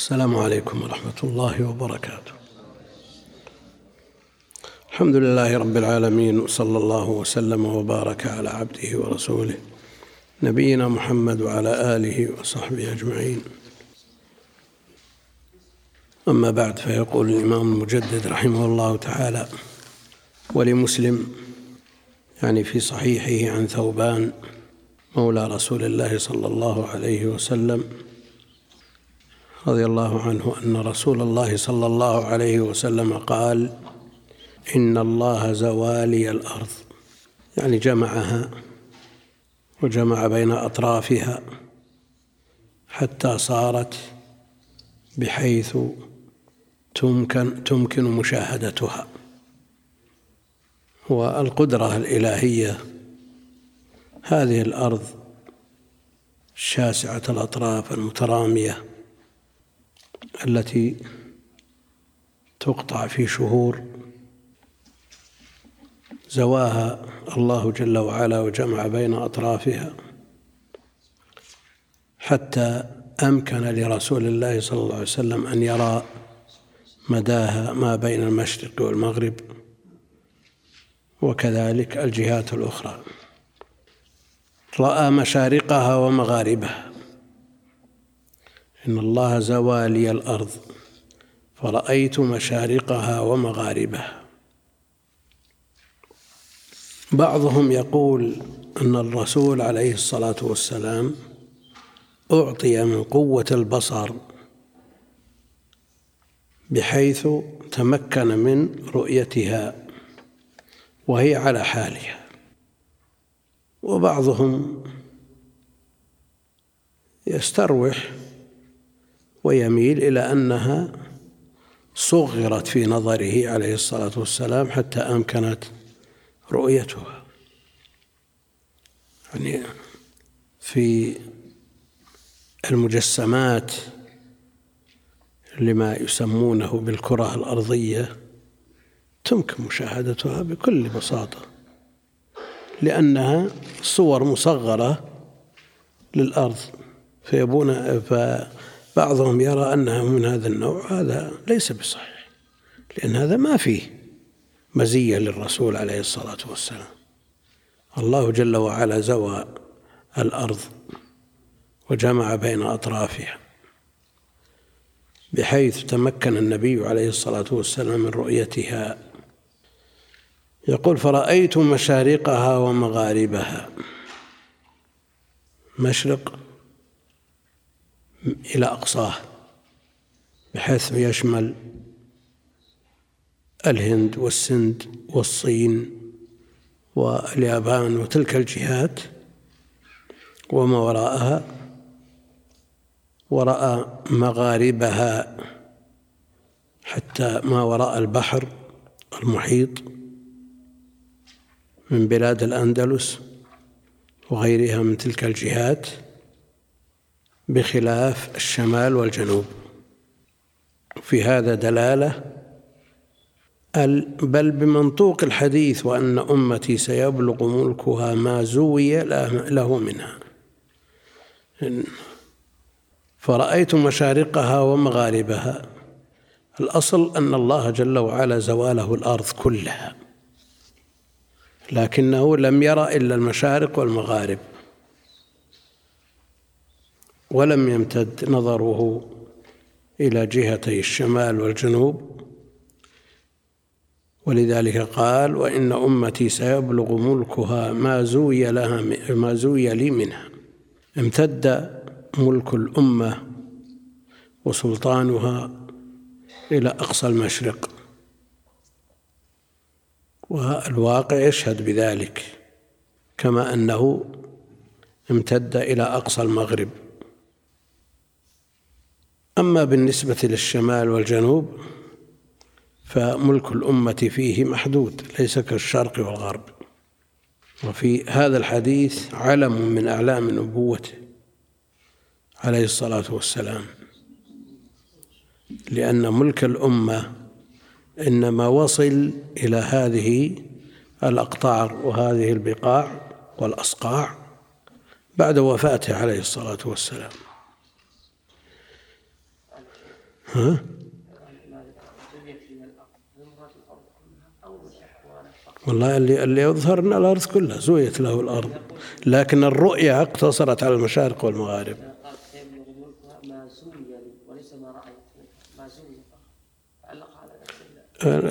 السلام عليكم ورحمة الله وبركاته. الحمد لله رب العالمين وصلى الله وسلم وبارك على عبده ورسوله نبينا محمد وعلى آله وصحبه أجمعين. أما بعد فيقول الإمام المجدد رحمه الله تعالى ولمسلم يعني في صحيحه عن ثوبان مولى رسول الله صلى الله عليه وسلم رضي الله عنه أن رسول الله صلى الله عليه وسلم قال إن الله زوالي الأرض. يعني جمعها وجمع بين أطرافها حتى صارت بحيث تمكن تمكن مشاهدتها. والقدرة الإلهية هذه الأرض الشاسعة الأطراف المترامية. التي تقطع في شهور زواها الله جل وعلا وجمع بين أطرافها حتى أمكن لرسول الله صلى الله عليه وسلم أن يرى مداها ما بين المشرق والمغرب وكذلك الجهات الأخرى. رأى مشارقها ومغاربها. إن الله زوالي الأرض فرأيت مشارقها ومغاربها. بعضهم يقول أن الرسول عليه الصلاة والسلام أعطي من قوة البصر بحيث تمكن من رؤيتها وهي على حالها. وبعضهم يستروح ويميل إلى أنها صغرت في نظره عليه الصلاة والسلام حتى أمكنت رؤيتها. يعني في المجسمات لما يسمونه بالكرة الأرضية تمكن مشاهدتها بكل بساطة لأنها صور مصغرة للأرض فيبون فبعضهم يرى أنها من هذا النوع هذا ليس بصحيح لأن هذا ما فيه مزية للرسول عليه الصلاة والسلام. الله جل وعلا زوى الأرض وجمع بين أطرافها بحيث تمكن النبي عليه الصلاة والسلام من رؤيتها. يقول فرأيت مشارقها ومغاربها. مشرق إلى أقصاه بحيث يشمل الهند والسند والصين واليابان وتلك الجهات وما وراءها ورأى مغاربها حتى ما وراء البحر المحيط من بلاد الأندلس وغيرها من تلك الجهات. بخلاف الشمال والجنوب. في هذا دلالة بل بمنطوق الحديث وأن أمتي سيبلغ ملكها ما زوي له منها. فرأيت مشارقها ومغاربها. الأصل أن الله جل وعلا زواله الأرض كلها. لكنه لم يرى إلا المشارق والمغارب. ولم يمتد نظره إلى جهتي الشمال والجنوب. ولذلك قال وإن أمتي سيبلغ ملكها ما زوي لها ما زوي لي منها. امتد ملك الأمة وسلطانها إلى أقصى المشرق. والواقع يشهد بذلك كما أنه امتد إلى أقصى المغرب. أما بالنسبة للشمال والجنوب فملك الأمة فيه محدود ليس كالشرق والغرب. وفي هذا الحديث علم من أعلام نبوته عليه الصلاة والسلام لأن ملك الأمة إنما وصل إلى هذه الأقطار وهذه البقاع والأصقاع بعد وفاته عليه الصلاة والسلام. ها؟ والله اللي اللي يظهر ان الأرض كلها زويت له الأرض. لكن الرؤيا اقتصرت على المشارق والمغارب.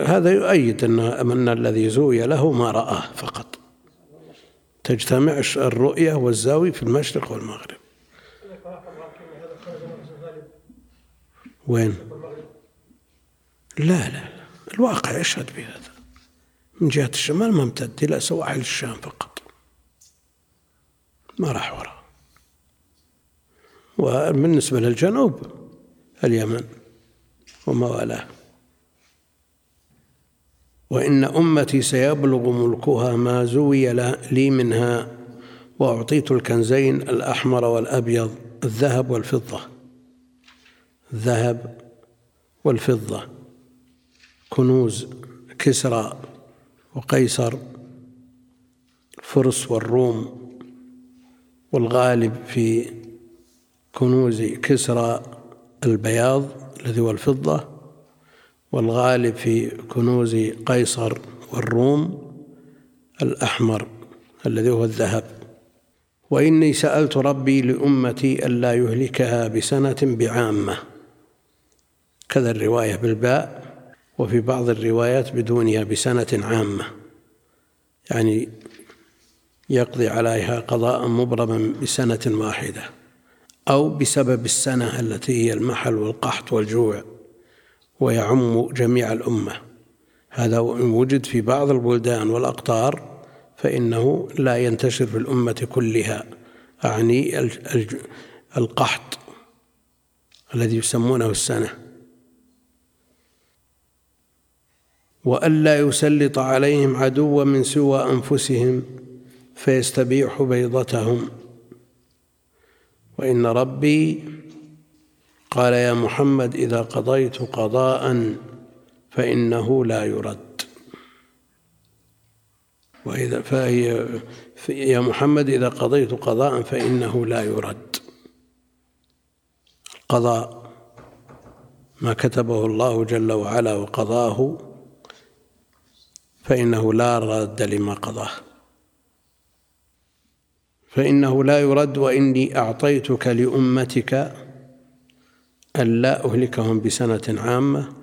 هذا يؤيد ان ان الذي زوي له ما رآه فقط. تجتمع الرؤية والزاوية في المشرق والمغرب. وين؟ لا لا الواقع يشهد بهذا. من جهة الشمال ممتد إلى سواحل الشام فقط. ما راح وراء. وبالنسبة للجنوب اليمن وما والاه. وإن أمتي سيبلغ ملكها ما زوي لي منها وأعطيت الكنزين الأحمر والأبيض الذهب والفضة. الذهب والفضة كنوز كسرى وقيصر الفرس والروم والغالب في كنوز كسرى البياض الذي هو الفضة والغالب في كنوز قيصر والروم الأحمر الذي هو الذهب. وإني سألت ربي لأمتي ألا يهلكها بسنة بعامة. كذا الرواية بالباء وفي بعض الروايات بدونها بسنة عامة. يعني يقضي عليها قضاء مبرما بسنة واحدة أو بسبب السنة التي هي المحل والقحط والجوع ويعم جميع الأمة. هذا وإن وجد في بعض البلدان والأقطار فإنه لا ينتشر في الأمة كلها. أعني القحط الذي يسمونه السنة. وألا يسلط عليهم عدوا من سوى أنفسهم فيستبيح بيضتهم. وإن ربي قال يا محمد إذا قضيت قضاء فإنه لا يرد. وإذا فهي يا محمد إذا قضيت قضاء فإنه لا يرد. القضاء ما كتبه الله جل وعلا وقضاه فإنه لا راد لما قضاه فإنه لا يرد وإني أعطيتك لأمتك ألا أهلكهم بسنة عامة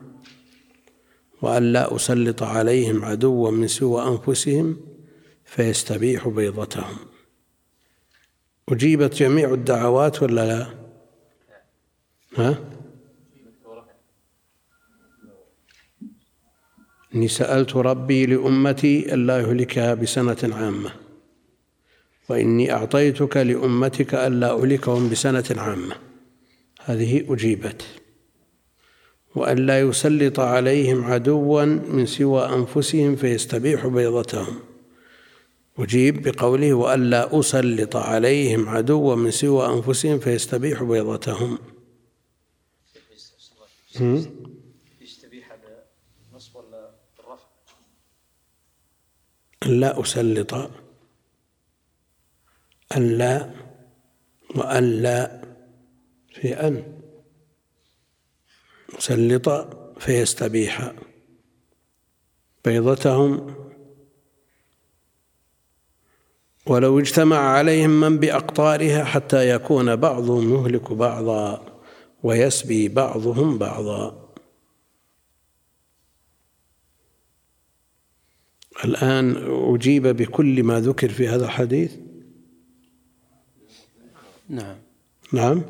وألا أسلط عليهم عدوا من سوى أنفسهم فيستبيح بيضتهم أجيبت جميع الدعوات ولا لا؟ ها؟ إني سألت ربي لأمتي ألا يهلكها بسنة عامة وإني أعطيتك لأمتك ألا أهلكهم بسنة عامة. هذه أجيبت. وأن لا يسلط عليهم عدوا من سوى أنفسهم فيستبيح بيضتهم. أجيب بقوله وألا أسلط عليهم عدوا من سوى أنفسهم فيستبيح بيضتهم. لا أسلط ألا وألا في أن مسلط فيستبيح بيضتهم. ولو اجتمع عليهم من بأقطارها حتى يكون بعضهم يهلك بعضا ويسبي بعضهم بعضا. الآن أجيب بكل ما ذكر في هذا الحديث؟ نعم. نعم.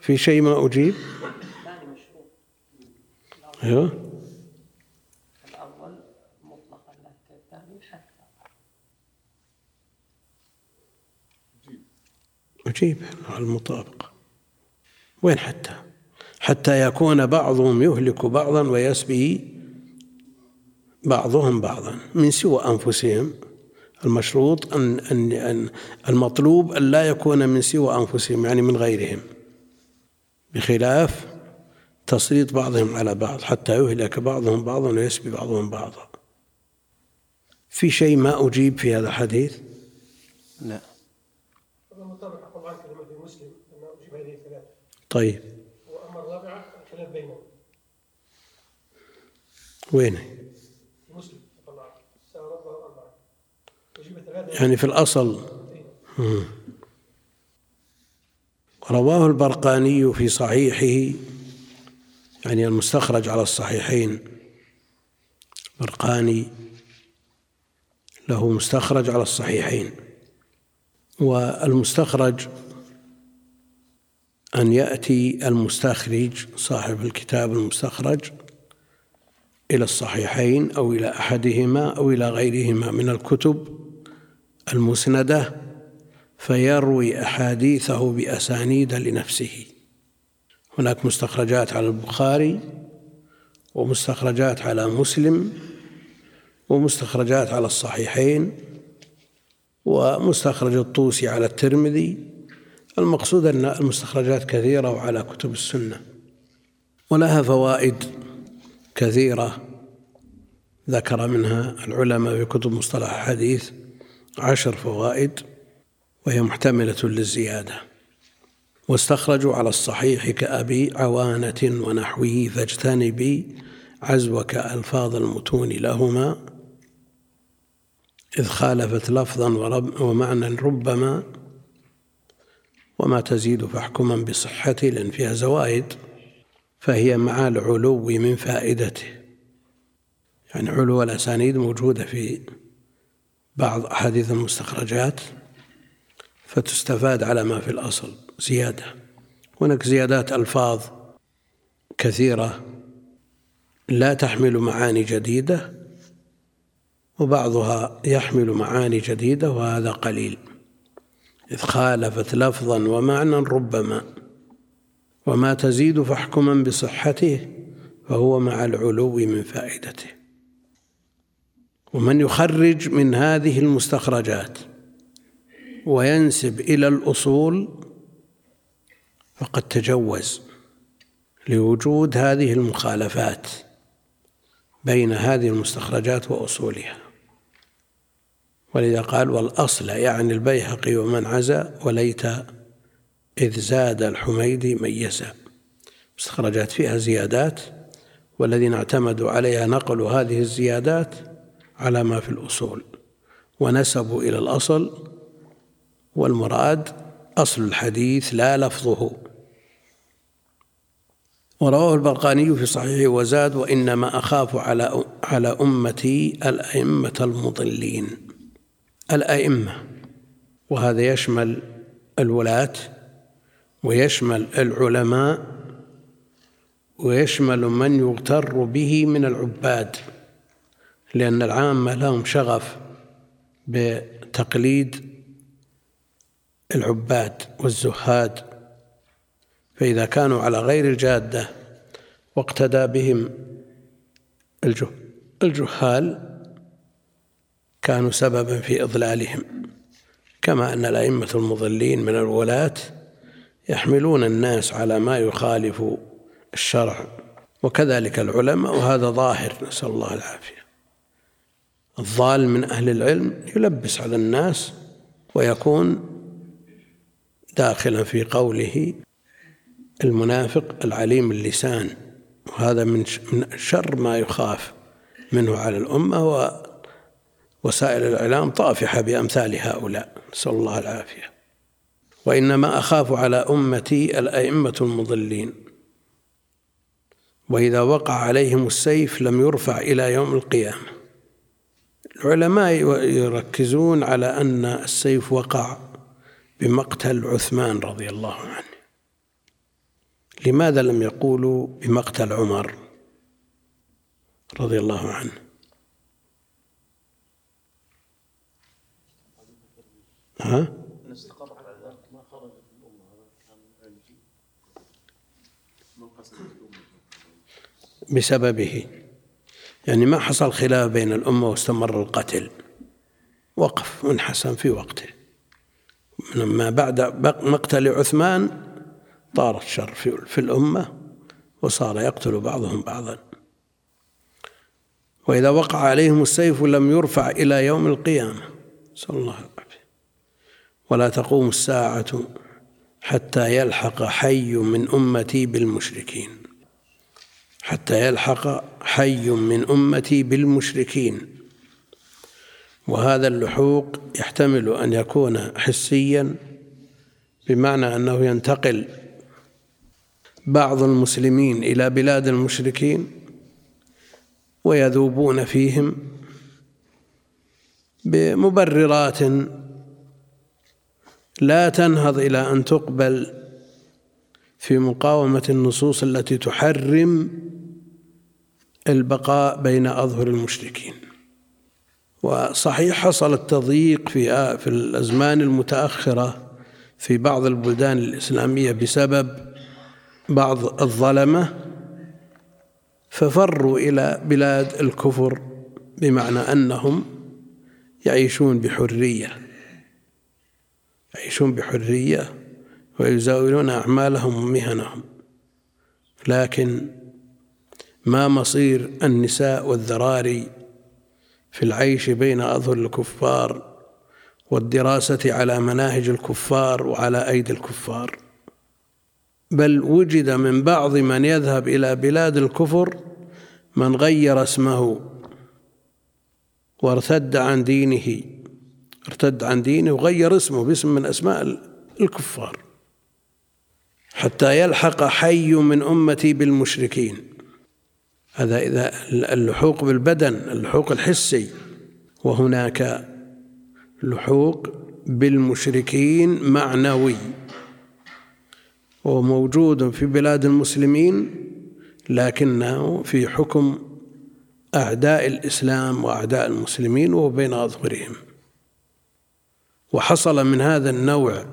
في شيء ما أجيب؟ أيوه. الأول مطلقا الثاني حتى. أجيب المطابقة وين حتى؟ حتى يكون بعضهم يهلك بعضا ويسبي بعضهم بعضا من سوى أنفسهم. المشروط أن أن المطلوب أن لا يكون من سوى أنفسهم يعني من غيرهم. بخلاف تسليط بعضهم على بعض حتى يهلك بعضهم بعضا ويسبي بعضهم بعضا. في شيء ما أجيب في هذا الحديث؟ لا. طيب. الخلاف بينهم. وين؟ يعني في الأصل. رواه البرقاني في صحيحه يعني المستخرج على الصحيحين. برقاني له مستخرج على الصحيحين. والمستخرج أن يأتي المستخرج صاحب الكتاب المستخرج إلى الصحيحين أو إلى أحدهما أو إلى غيرهما من الكتب المسندة فيروي أحاديثه بأسانيد لنفسه. هناك مستخرجات على البخاري ومستخرجات على مسلم ومستخرجات على الصحيحين ومستخرج الطوسي على الترمذي. المقصود أن المستخرجات كثيرة وعلى كتب السنة. ولها فوائد كثيرة ذكر منها العلماء في كتب مصطلح الحديث. عشر فوائد وهي محتملة للزيادة. واستخرجوا على الصحيح كأبي عوانة ونحوه فاجتنبي عزوك ألفاظ المتون لهما. إذ خالفت لفظا ومعنى ربما. وما تزيد فاحكما بصحته لأن فيها زوائد. فهي مع العلو من فائدته. يعني علو الأسانيد موجودة في بعض أحاديث المستخرجات فتستفاد على ما في الأصل زيادة. هناك زيادات ألفاظ كثيرة لا تحمل معاني جديدة وبعضها يحمل معاني جديدة وهذا قليل. إذ خالفت لفظا ومعنى ربما وما تزيد فاحكما بصحته فهو مع العلو من فائدته. ومن يخرج من هذه المستخرجات وينسب إلى الأصول فقد تجوز لوجود هذه المخالفات بين هذه المستخرجات وأصولها. ولذا قال والأصل يعني البيهقي ومن عزى وليت إذ زاد الحميدي ميزا مستخرجات فيها زيادات والذين اعتمدوا عليها نقلوا هذه الزيادات على ما في الأصول. ونسبوا إلى الأصل والمراد أصل الحديث لا لفظه. ورواه البرقاني في صحيحه وزاد وإنما أخاف على على أمتي الأئمة المضلين. الأئمة. وهذا يشمل الولاة ويشمل العلماء ويشمل من يغتر به من العباد. لأن العامة لهم شغف بتقليد العباد والزهاد. فإذا كانوا على غير الجادة واقتدى بهم الجهال كانوا سببا في إضلالهم. كما أن الأئمة المضلين من الولاة يحملون الناس على ما يخالف الشرع. وكذلك العلماء وهذا ظاهر. نسأل الله العافية. الضال من أهل العلم يلبس على الناس ويكون داخلا في قوله المنافق العليم اللسان. وهذا من شر ما يخاف منه على الأمة ووسائل الإعلام طافحة بأمثال هؤلاء. نسأل الله العافية. وإنما أخاف على أمتي الأئمة المضلين. وإذا وقع عليهم السيف لم يرفع إلى يوم القيامة. العلماء يركزون على أن السيف وقع بمقتل عثمان رضي الله عنه. لماذا لم يقولوا بمقتل عمر رضي الله عنه؟ ها؟ بسببه. يعني ما حصل خلاف بين الأمة واستمر القتل. وقف وانحسن في وقته. لما بعد مقتل عثمان طار الشر في الأمة وصار يقتل بعضهم بعضا. وإذا وقع عليهم السيف لم يرفع إلى يوم القيامة. صلى الله عليه وسلم. ولا تقوم الساعة حتى يلحق حي من أمتي بالمشركين. حتى يلحق حي من أمتي بالمشركين. وهذا اللحوق يحتمل أن يكون حسيا بمعنى أنه ينتقل بعض المسلمين إلى بلاد المشركين ويذوبون فيهم بمبررات لا تنهض إلى أن تقبل في مقاومة النصوص التي تحرم البقاء بين أظهر المشركين. وصحيح حصل التضييق في في الأزمان المتأخرة في بعض البلدان الإسلامية بسبب بعض الظلمة ففروا إلى بلاد الكفر بمعنى أنهم يعيشون بحرية يعيشون بحرية ويزاولون أعمالهم ومهنهم لكن ما مصير النساء والذراري في العيش بين أظهر الكفار والدراسة على مناهج الكفار وعلى أيدي الكفار. بل وجد من بعض من يذهب إلى بلاد الكفر من غير اسمه وارتد عن دينه ارتد عن دينه وغير اسمه باسم من أسماء الكفار. حتى يلحق حي من أمتي بالمشركين. هذا إذا اللحوق بالبدن اللحوق الحسي. وهناك لحوق بالمشركين معنوي. وهو موجود في بلاد المسلمين لكنه في حكم أعداء الإسلام وأعداء المسلمين وهو بين أظهرهم. وحصل من هذا النوع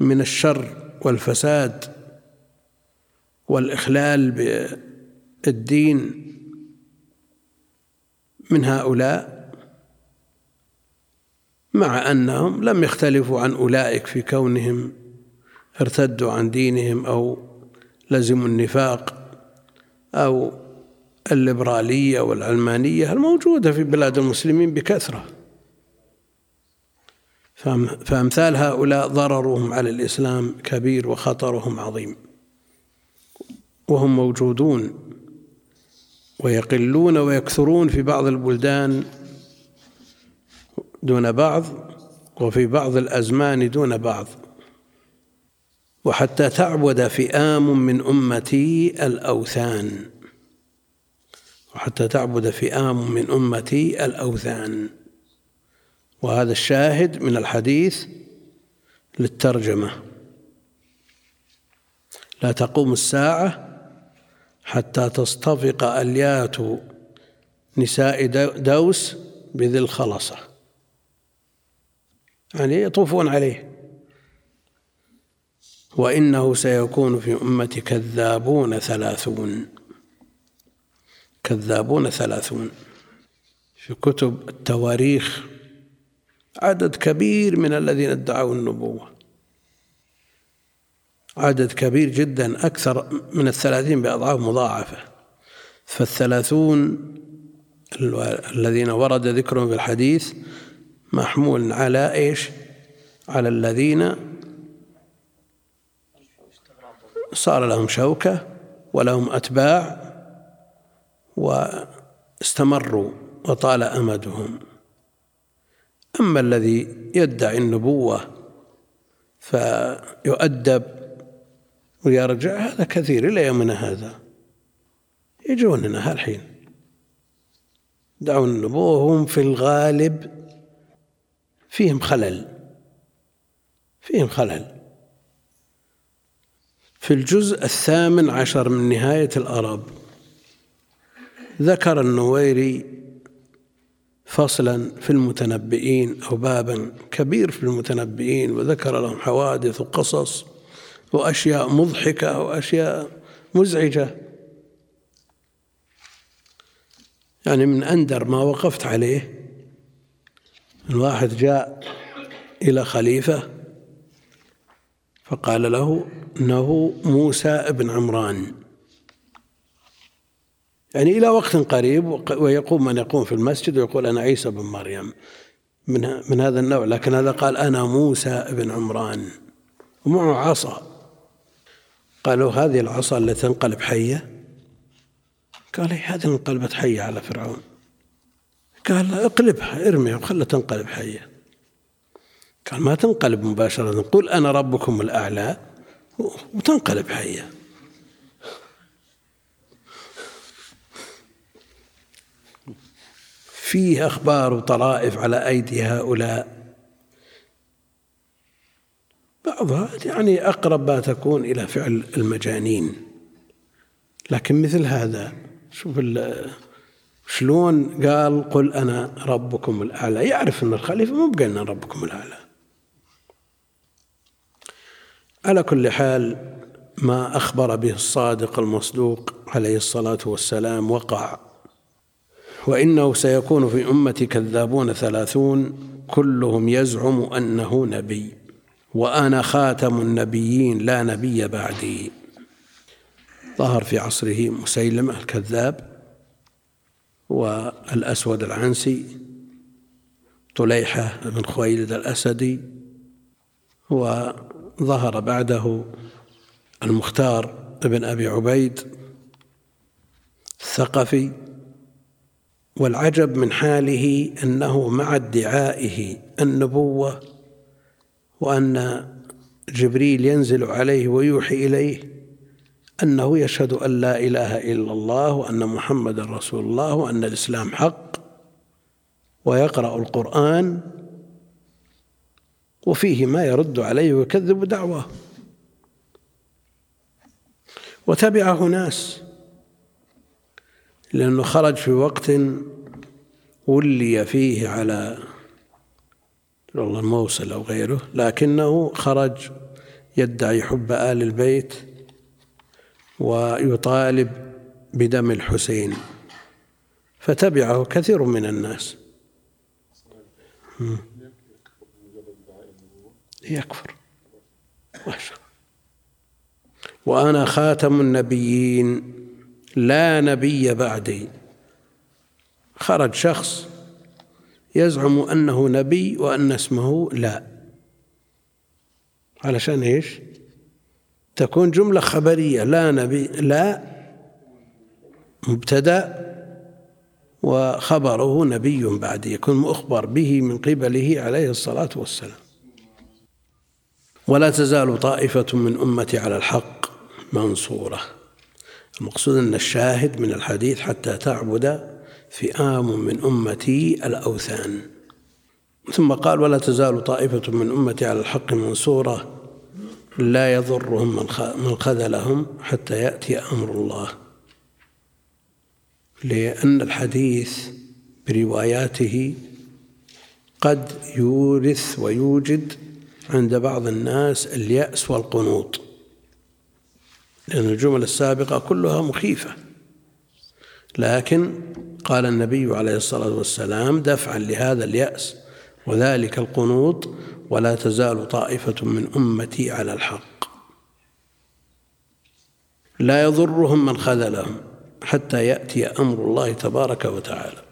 من الشر والفساد والإخلال بالدين من هؤلاء مع أنهم لم يختلفوا عن أولئك في كونهم ارتدوا عن دينهم أو لزموا النفاق أو الليبرالية والعلمانية الموجودة في بلاد المسلمين بكثرة. فأمثال هؤلاء ضررهم على الإسلام كبير وخطرهم عظيم. وهم موجودون ويقلون ويكثرون في بعض البلدان دون بعض وفي بعض الأزمان دون بعض. وحتى تعبد فئام من أمتي الأوثان. وحتى تعبد فئام من أمتي الأوثان. وهذا الشاهد من الحديث للترجمة. لا تقوم الساعة حتى تصطفق أليات نساء دوس بذي الخلصة. يعني يطوفون عليه. وإنه سيكون في أمتي كذابون ثلاثون. كذابون ثلاثون. في كتب التواريخ عدد كبير من الذين ادعوا النبوة. عدد كبير جدا أكثر من الثلاثين بأضعاف مضاعفة. فالثلاثون الذين ورد ذكرهم في الحديث محمول على إيش؟ على الذين صار لهم شوكة ولهم أتباع واستمروا وطال أمدهم. أما الذي يدعي النبوة فيؤدب ويرجع هذا كثير إلى يومنا هذا. يجوننا هالحين. دعوا النبوة وهم في الغالب فيهم خلل. فيهم خلل. في الجزء الثامن عشر من نهاية الأرب ذكر النويري فصلا في المتنبئين أو بابا كبير في المتنبئين وذكر لهم حوادث وقصص وأشياء مضحكة وأشياء مزعجة. يعني من أندر ما وقفت عليه الواحد جاء إلى خليفة فقال له إنه موسى بن عمران. يعني إلى وقت قريب ويقوم من يقوم في المسجد ويقول أنا عيسى بن مريم. من من هذا النوع. لكن هذا قال أنا موسى بن عمران. ومعه عصا. قالوا هذه العصا التي تنقلب حية؟ قال إيه هذه انقلبت حية على فرعون. قال اقلبها ارميها وخلها تنقلب حية. قال ما تنقلب مباشرة قل أنا ربكم الأعلى وتنقلب حية. فيه أخبار وطرائف على أيدي هؤلاء. بعضها يعني أقرب ما تكون إلى فعل المجانين. لكن مثل هذا شوف شلون قال قل أنا ربكم الأعلى؟ يعرف أن الخليفة مو بقلنا ربكم الأعلى. على كل حال ما أخبر به الصادق المصدوق عليه الصلاة والسلام وقع وإنه سيكون في أمتي كذابون ثلاثون كلهم يزعم أنه نبي. وأنا خاتم النبيين لا نبي بعدي. ظهر في عصره مسيلمة الكذاب والأسود العنسي طليحة بن خويلد الأسدي وظهر بعده المختار بن أبي عبيد الثقفي والعجب من حاله أنه مع ادعائه النبوة وأن جبريل ينزل عليه ويوحي إليه أنه يشهد أن لا إله إلا الله وأن محمد رسول الله وأن الإسلام حق ويقرأ القرآن وفيه ما يرد عليه ويكذب دعواه. وتبعه ناس. لأنه خرج في وقت ولي فيه على والله الموصل أو غيره لكنه خرج يدعي حب آل البيت ويطالب بدم الحسين فتبعه كثير من الناس. يكفر. وأنا خاتم النبيين. لا نبي بعدي. خرج شخص يزعم أنه نبي وأن اسمه لا. علشان إيش؟ تكون جملة خبرية. لا نبي لا مبتدأ وخبره نبي بعد يكون مخبر به من قبله عليه الصلاة والسلام. ولا تزال طائفة من أمتي على الحق منصورة. المقصود أن الشاهد من الحديث حتى تعبد فئام من أمتي الأوثان. ثم قال ولا تزال طائفة من أمتي على الحق منصورة لا يضرهم من خذلهم حتى يأتي أمر الله. لأن الحديث برواياته قد يورث ويوجد عند بعض الناس اليأس والقنوط. لأن الجمل السابقة كلها مخيفة. لكن قال النبي عليه الصلاة والسلام دفعا لهذا اليأس وذلك القنوط ولا تزال طائفة من أمتي على الحق. لا يضرهم من خذلهم حتى يأتي أمر الله تبارك وتعالى.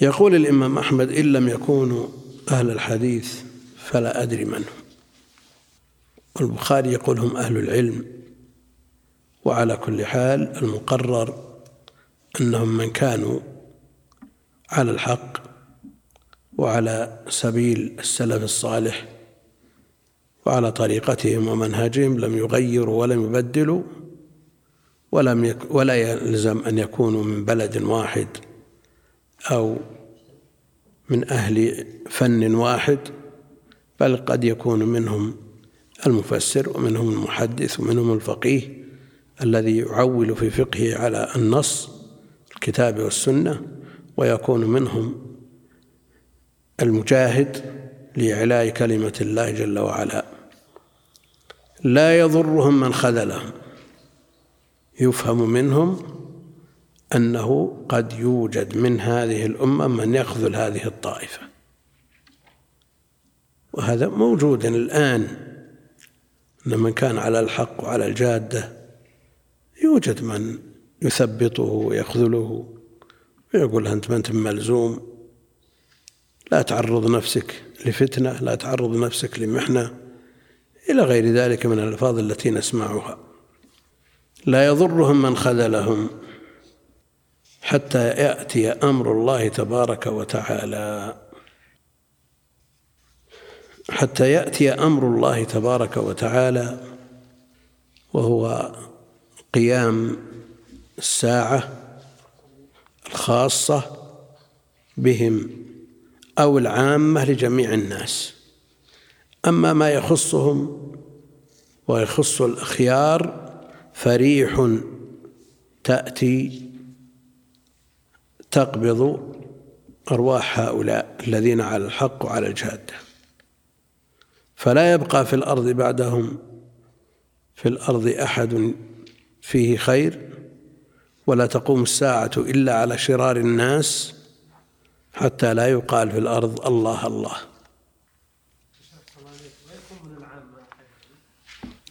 يقول الإمام أحمد إن لم يكونوا أهل الحديث فلا أدري من هم. والبخاري يقول هم أهل العلم وعلى كل حال المقرر أنهم من كانوا على الحق وعلى سبيل السلف الصالح وعلى طريقتهم ومنهجهم لم يغيروا ولم يبدلوا ولم يك ولا يلزم أن يكونوا من بلد واحد أو من أهل فن واحد بل قد يكون منهم المفسر ومنهم المحدث ومنهم الفقيه الذي يعول في فقهه على النص الكتاب والسنة ويكون منهم المجاهد لإعلاء كلمة الله جل وعلا. لا يضرهم من خذلهم يفهم منهم أنه قد يوجد من هذه الأمة من يخذل هذه الطائفة. وهذا موجود الآن. أن من كان على الحق وعلى الجادة يوجد من يثبطه ويخذله ويقول أنت ما أنت ملزوم. لا تعرض نفسك لفتنة لا تعرض نفسك لمحنة. إلى غير ذلك من الألفاظ التي نسمعها. لا يضرهم من خذلهم حتى يأتي أمر الله تبارك وتعالى. حتى يأتي أمر الله تبارك وتعالى وهو قيام الساعة الخاصة بهم أو العامة لجميع الناس. أما ما يخصهم ويخص الأخيار فريح تأتي تقبض أرواح هؤلاء الذين على الحق وعلى الجادة. فلا يبقى في الأرض بعدهم في الأرض أحد فيه خير ولا تقوم الساعة إلا على شرار الناس حتى لا يقال في الأرض الله الله.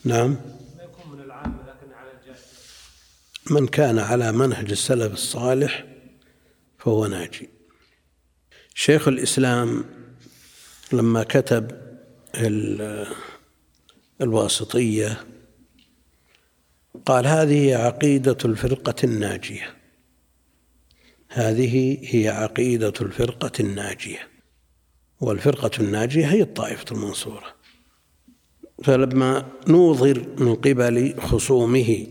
نعم. من كان على منهج السلف الصالح فهو ناجي. شيخ الإسلام لما كتب الواسطية. قال هذه عقيدة الفرقة الناجية. هذه هي عقيدة الفرقة الناجية. والفرقة الناجية هي الطائفة المنصورة. فلما نوظر من قبل خصومه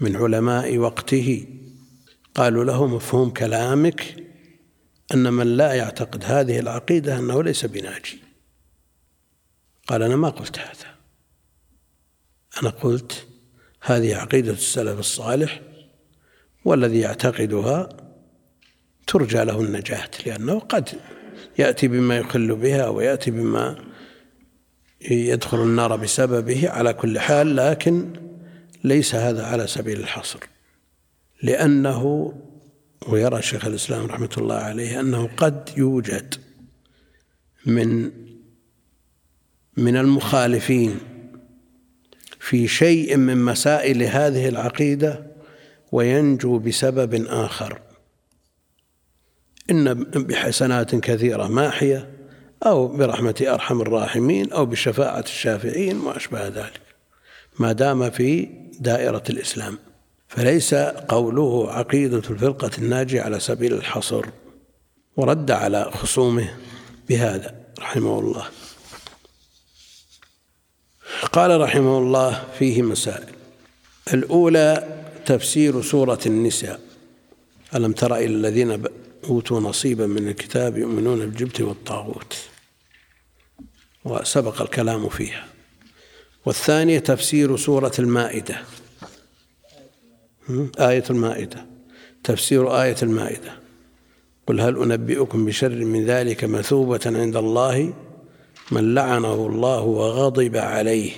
من علماء وقته قالوا له مفهوم كلامك أن من لا يعتقد هذه العقيدة أنه ليس بناجي. قال أنا ما قلت هذا. أنا قلت هذه عقيدة السلف الصالح والذي يعتقدها ترجى له النجاة لأنه قد يأتي بما يخل بها ويأتي بما يدخل النار بسببه على كل حال لكن ليس هذا على سبيل الحصر. لأنه ويرى شيخ الإسلام رحمة الله عليه أنه قد يوجد من من المخالفين في شيء من مسائل هذه العقيدة وينجو بسبب آخر. إن بحسنات كثيرة ماحية أو برحمة أرحم الراحمين أو بشفاعة الشافعين وما أشبه ذلك ما دام في دائرة الإسلام. فليس قوله عقيدة الفرقة الناجية على سبيل الحصر ورد على خصومه بهذا رحمه الله. قال رحمه الله فيه مسائل. الأولى تفسير سورة النساء. ألم تر إلى الذين أوتوا نصيبا من الكتاب يؤمنون بالجبت والطاغوت؟ وسبق الكلام فيها. والثانية تفسير سورة المائدة. آية المائدة. تفسير آية المائدة. قل هل أنبئكم بشر من ذلك مثوبة عند الله من لعنه الله وغضب عليه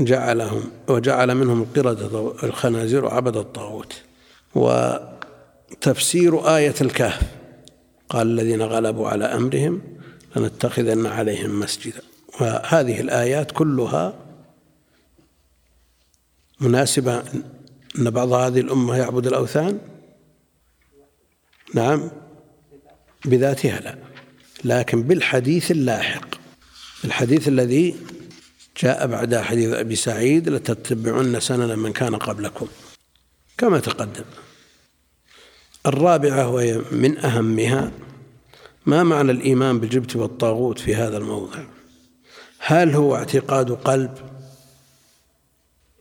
وجعلهم وجعل منهم القردة الخنازير عبد الطاغوت. وتفسير آية الكهف. قال الذين غلبوا على أمرهم لنتخذن عليهم مسجدا. وهذه الآيات كلها مناسبة أن بعض هذه الأمة يعبد الأوثان؟ نعم. بذاتها لا. لكن بالحديث اللاحق الحديث الذي جاء بعد حديث أبي سعيد لتتبعن سنن من كان قبلكم. كما تقدم الرابعة وهي من أهمها ما معنى الإيمان بالجبت والطاغوت في هذا الموضع؟ هل هو اعتقاد قلب؟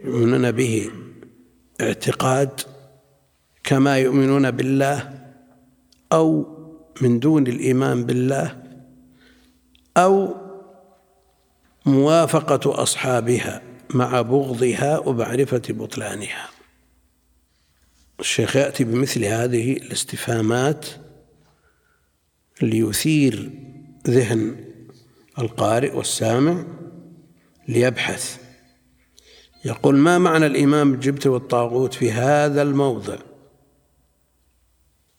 يؤمنون به اعتقاد كما يؤمنون بالله أو من دون الإيمان بالله أو موافقة أصحابها مع بغضها ومعرفة بطلانها. الشيخ يأتي بمثل هذه الاستفهامات ليثير ذهن القارئ والسامع ليبحث. يقول ما معنى الإيمان بالجبت والطاغوت في هذا الموضع؟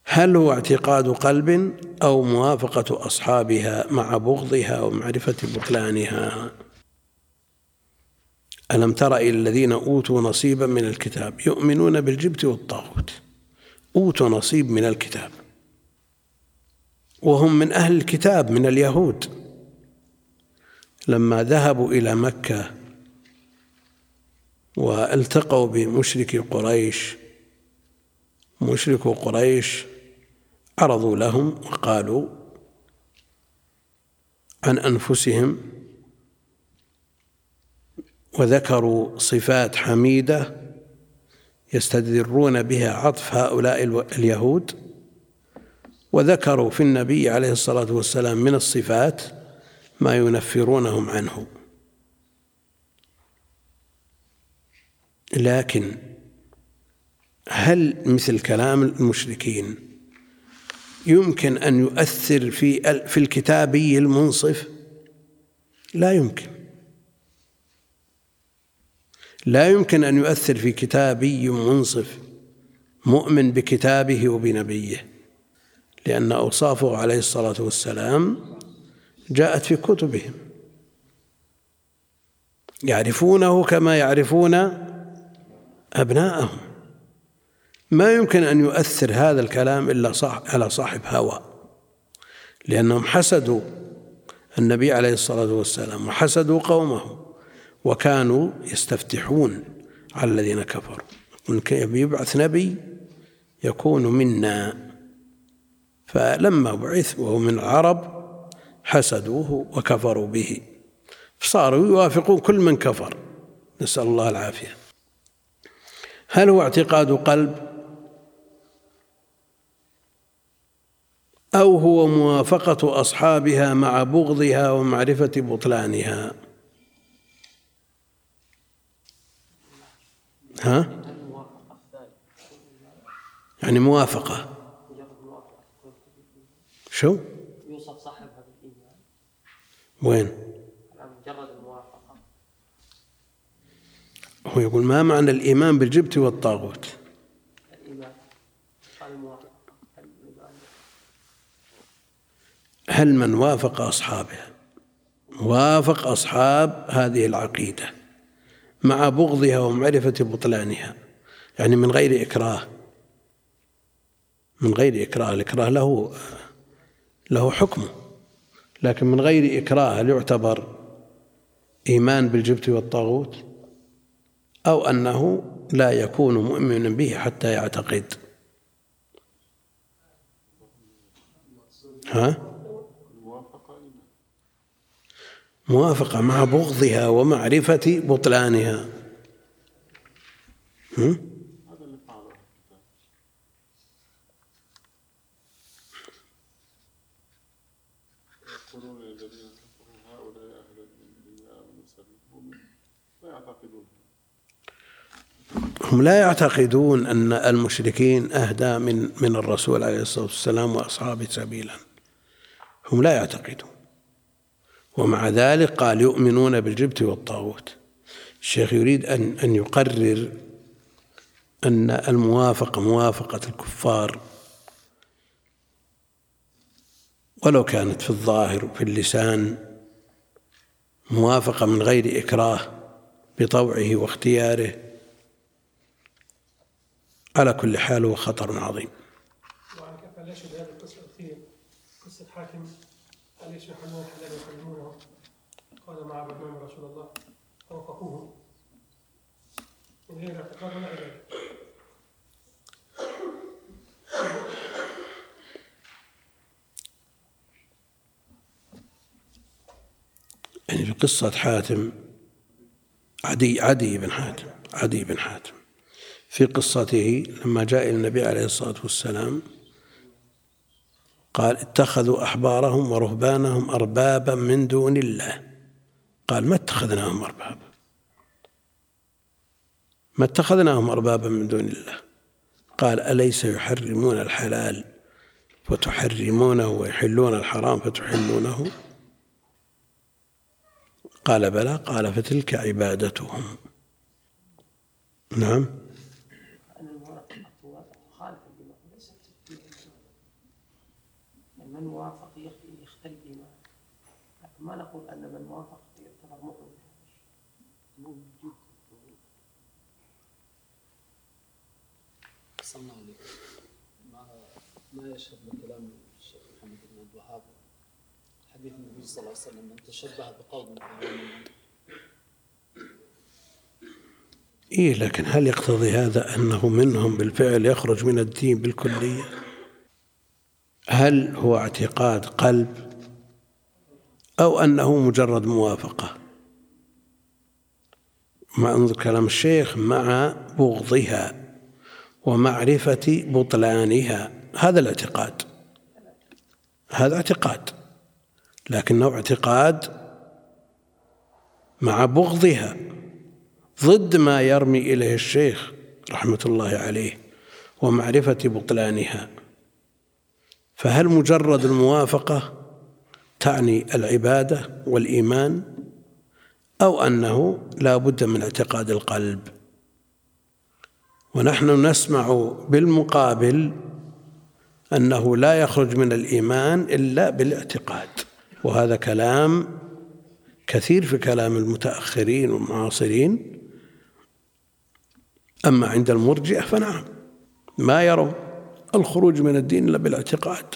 هل هو اعتقاد قلب أو موافقة أصحابها مع بغضها ومعرفة بطلانها؟ ألم تر إلى الذين أوتوا نصيبا من الكتاب؟ يؤمنون بالجبت والطاغوت. أوتوا نصيب من الكتاب. وهم من أهل الكتاب من اليهود. لما ذهبوا إلى مكة والتقوا بمشركي قريش مشركو قريش عرضوا لهم وقالوا عن أنفسهم وذكروا صفات حميدة يستدرون بها عطف هؤلاء اليهود وذكروا في النبي عليه الصلاة والسلام من الصفات ما ينفرونهم عنه. لكن هل مثل كلام المشركين يمكن أن يؤثر في في الكتابي المنصف؟ لا يمكن. لا يمكن أن يؤثر في كتابي منصف مؤمن بكتابه وبنبيه لأن أوصافه عليه الصلاة والسلام جاءت في كتبهم. يعرفونه كما يعرفون أبناءهم. ما يمكن أن يؤثر هذا الكلام إلا صح على صاحب هوى. لأنهم حسدوا النبي عليه الصلاة والسلام وحسدوا قومه وكانوا يستفتحون على الذين كفروا. يبعث نبي يكون منا. فلما بعث وهو من العرب حسدوه وكفروا به. فصاروا يوافقون كل من كفر. نسأل الله العافية. هل هو اعتقاد قلب؟ أو هو موافقة أصحابها مع بغضها ومعرفة بطلانها ها؟ يعني موافقة شو؟ يوصف صاحبها بالإيمان وين؟ مجرد الموافقة هو يقول ما معنى الإيمان بالجبت والطاغوت؟ الإيمان الموافقة هل من وافق أصحابها وافق أصحاب هذه العقيدة مع بغضها ومعرفة بطلانها يعني من غير إكراه. من غير إكراه الإكراه له له حكمه لكن من غير إكراه هل يعتبر إيمان بالجبت والطاغوت؟ أو أنه لا يكون مؤمنا به حتى يعتقد. ها؟ موافقة مع بغضها ومعرفة بطلانها. هم؟ هم لا يعتقدون أن المشركين أهدى من من الرسول عليه الصلاة والسلام وأصحابه سبيلا. هم لا يعتقدون. ومع ذلك قال يؤمنون بالجبت والطاغوت الشيخ يريد أن أن يقرر أن الموافقة موافقة الكفار ولو كانت في الظاهر وفي اللسان موافقة من غير إكراه بطوعه واختياره على كل حال هو خطر عظيم. وعن كفى لا هذه القصة الأخيرة قصة حاكم قال يحلون الحلال ويحرمونه قال ما عبدناهم رسول الله فوقفوه من غير اعتقاد ولا عبادة. يعني في قصة حاتم عدي عدي بن حاتم عدي بن حاتم في قصته لما جاء إلى النبي عليه الصلاة والسلام قال اتخذوا أحبارهم ورهبانهم أربابا من دون الله قال ما اتخذناهم أربابا ما اتخذناهم أربابا من دون الله. قال أليس يحرمون الحلال فتحرمونه ويحلون الحرام فتحلونه؟ قال بلى. قال فتلك عبادتهم. نعم. من وافق يختلف إيمانه لكن ما نقول أن من وافق يعتبر مؤمن. الله ما ما يشهد لكلام الشيخ محمد بن عبد الوهاب. حديث النبي صلى الله عليه وسلم من تشبه بقوم إيه لكن هل يقتضي هذا أنه منهم بالفعل يخرج من الدين بالكلية؟ هل هو اعتقاد قلب أو أنه مجرد موافقة؟ ما أنظر كلام الشيخ مع بغضها. ومعرفة بطلانها. هذا الاعتقاد. هذا اعتقاد. لكنه اعتقاد مع بغضها. ضد ما يرمي إليه الشيخ رحمة الله عليه ومعرفة بطلانها. فهل مجرد الموافقة تعني العبادة والإيمان؟ أو أنه لا بد من اعتقاد القلب؟ ونحن نسمع بالمقابل أنه لا يخرج من الإيمان إلا بالاعتقاد. وهذا كلام كثير في كلام المتأخرين والمعاصرين. أما عند المرجئة فنعم ما يروا الخروج من الدين إلا بالاعتقاد.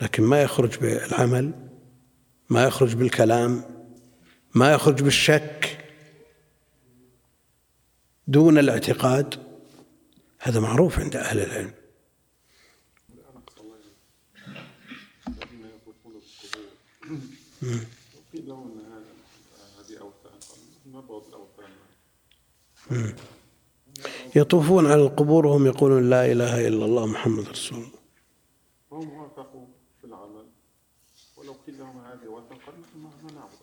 لكن ما يخرج بالعمل ما يخرج بالكلام ما يخرج بالشك دون الاعتقاد. هذا معروف عند أهل العلم. قيل لهم ان هذه اوثان ما بعض الاوثان يطوفون على القبور وهم يقولون لا إله إلا الله محمد رسول الله. وهم وافقوا في العمل. ولو قيل لهم هذه وثن قال نحن ما نعبد.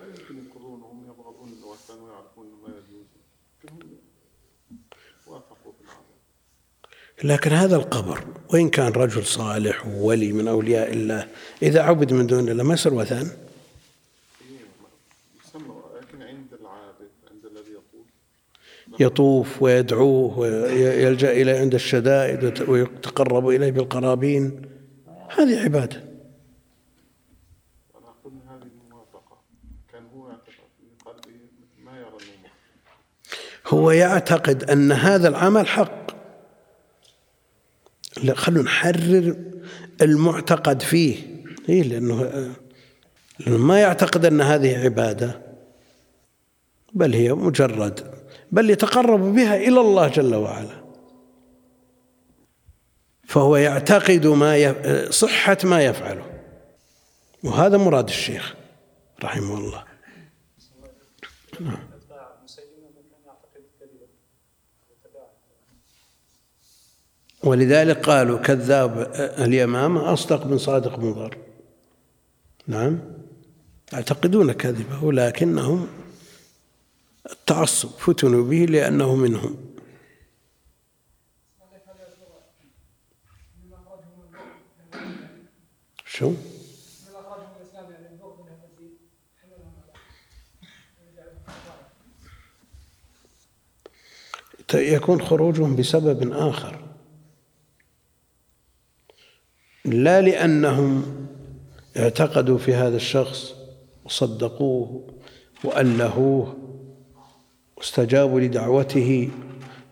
ما يمكن يقرون هم يبغضون الوثن ويعرفون ما يجوز. وافقوا العمل لكن هذا القبر وإن كان رجل صالح وولي من أولياء الله إذا عبد من دون الله ما يصير وثن لكن عند العابد عند الذي يطوف. يطوف ويدعوه ويلجأ إليه عند الشدائد ويتقرب إليه بالقرابين. هذه عبادة أنا أقول ان هذه الموافقه كان هو يعتقد في قلبه ما يرى انه هو يعتقد أن هذا العمل حق. لا خلونا نحرر المعتقد فيه. إيه لأنه لأنه ما يعتقد أن هذه عبادة بل هي مجرد بل يتقرب بها إلى الله جل وعلا. فهو يعتقد ما يف... صحة ما يفعله. وهذا مراد الشيخ رحمه الله. أتباع مسيلمة من كان يعتقد كذبا وتباع ولذلك قالوا كذاب اليمامة أصدق من صادق مضر. نعم؟ يعتقدون كذبه لكنهم التعصب فتنوا به لأنه منهم. شو؟ يكون خروجهم بسبب آخر. لا لأنهم اعتقدوا في هذا الشخص وصدقوه وألهوه واستجابوا لدعوته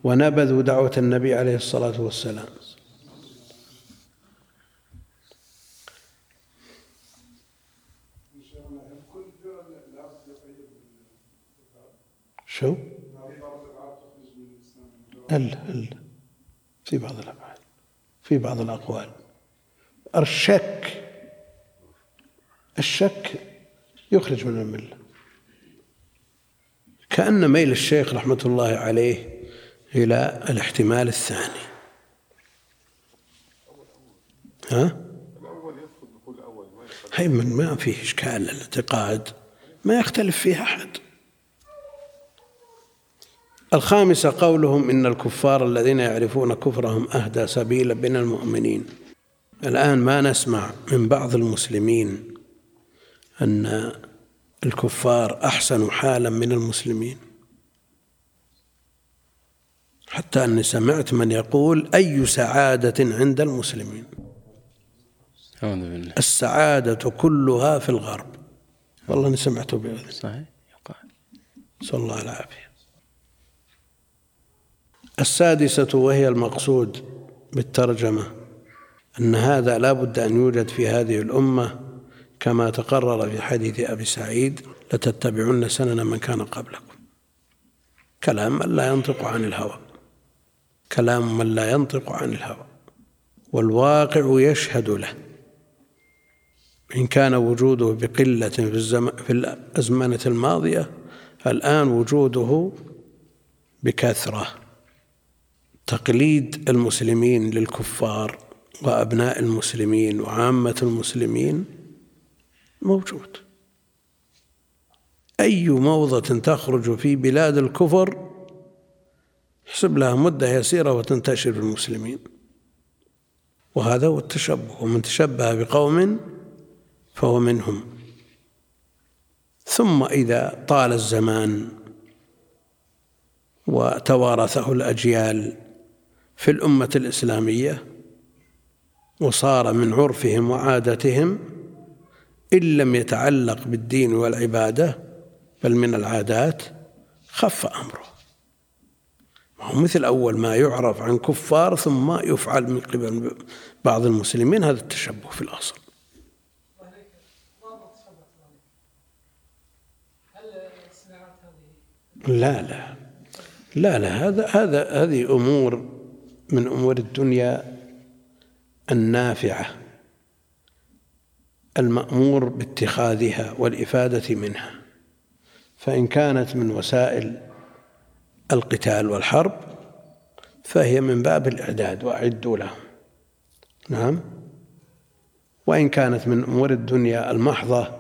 ونبذوا دعوة النبي عليه الصلاة والسلام. شو؟ ألا ألا في بعض الأفعال. في بعض الأقوال. الشك. الشك يخرج من المله كأن ميل الشيخ رحمة الله عليه إلى الاحتمال الثاني. ها؟ هي من ما فيه إشكال الاعتقاد. ما يختلف فيه أحد. الخامسة قولهم إن الكفار الذين يعرفون كفرهم أهدى سبيلا من المؤمنين. الآن ما نسمع من بعض المسلمين أن الكفار أحسن حالا من المسلمين. حتى أني سمعت من يقول أي سعادة عند المسلمين؟ بالله السعادة كلها في الغرب. والله أني سمعته بأذن صحيح يقع نسأل الله العافية السادسة وهي المقصود بالترجمة. أن هذا لا بد أن يوجد في هذه الأمة كما تقرر في حديث أبي سعيد لتتبعن سنن من كان قبلكم. كلام من لا ينطق عن الهوى. كلام من لا ينطق عن الهوى. والواقع يشهد له. إن كان وجوده بقلة في. في الأزمنة الماضية الآن وجوده بكثرة. تقليد المسلمين للكفار وأبناء المسلمين وعامة المسلمين موجود. أي موضة تخرج في بلاد الكفر احسب لها مدة يسيرة وتنتشر في المسلمين. وهذا هو التشبه. ومن تشبه بقوم فهو منهم. ثم إذا طال الزمان وتوارثه الأجيال في الأمة الإسلامية وصار من عرفهم وعادتهم إن لم يتعلق بالدين والعبادة بل من العادات خف أمره. هو مثل أول ما يعرف عن كفار ثم يفعل من قبل بعض المسلمين هذا التشبه في الأصل. لا لا. لا لا. هذا هذا هذه أمور من أمور الدنيا النافعة المأمور باتخاذها والإفادة منها فإن كانت من وسائل القتال والحرب فهي من باب الإعداد وأعدوا لهم. نعم؟ وإن كانت من أمور الدنيا المحضة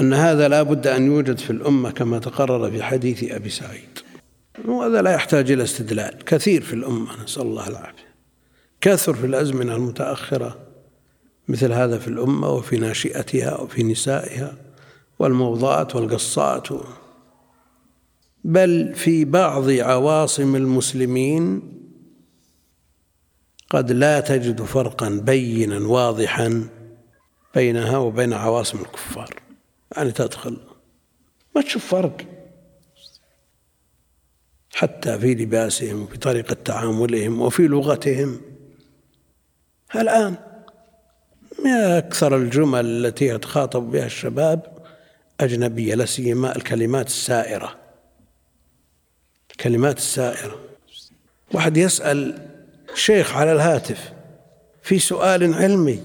أن هذا لا بد أن يوجد في الأمة كما تقرر في حديث أبي سعيد. وهذا لا يحتاج إلى استدلال كثير في الأمة نسأل الله العافية. كثر في الأزمنة المتأخرة مثل هذا في الأمة وفي ناشئتها وفي نسائها والموضات والقصات. بل في بعض عواصم المسلمين قد لا تجد فرقا بينا واضحا بينها وبين عواصم الكفار. يعني تدخل ما تشوف فرق. حتى في لباسهم وفي طريقة تعاملهم وفي لغتهم. الآن ما أكثر الجمل التي يتخاطب بها الشباب أجنبية لا سيما الكلمات السائرة. الكلمات السائرة. واحد يسأل شيخ على الهاتف في سؤال علمي.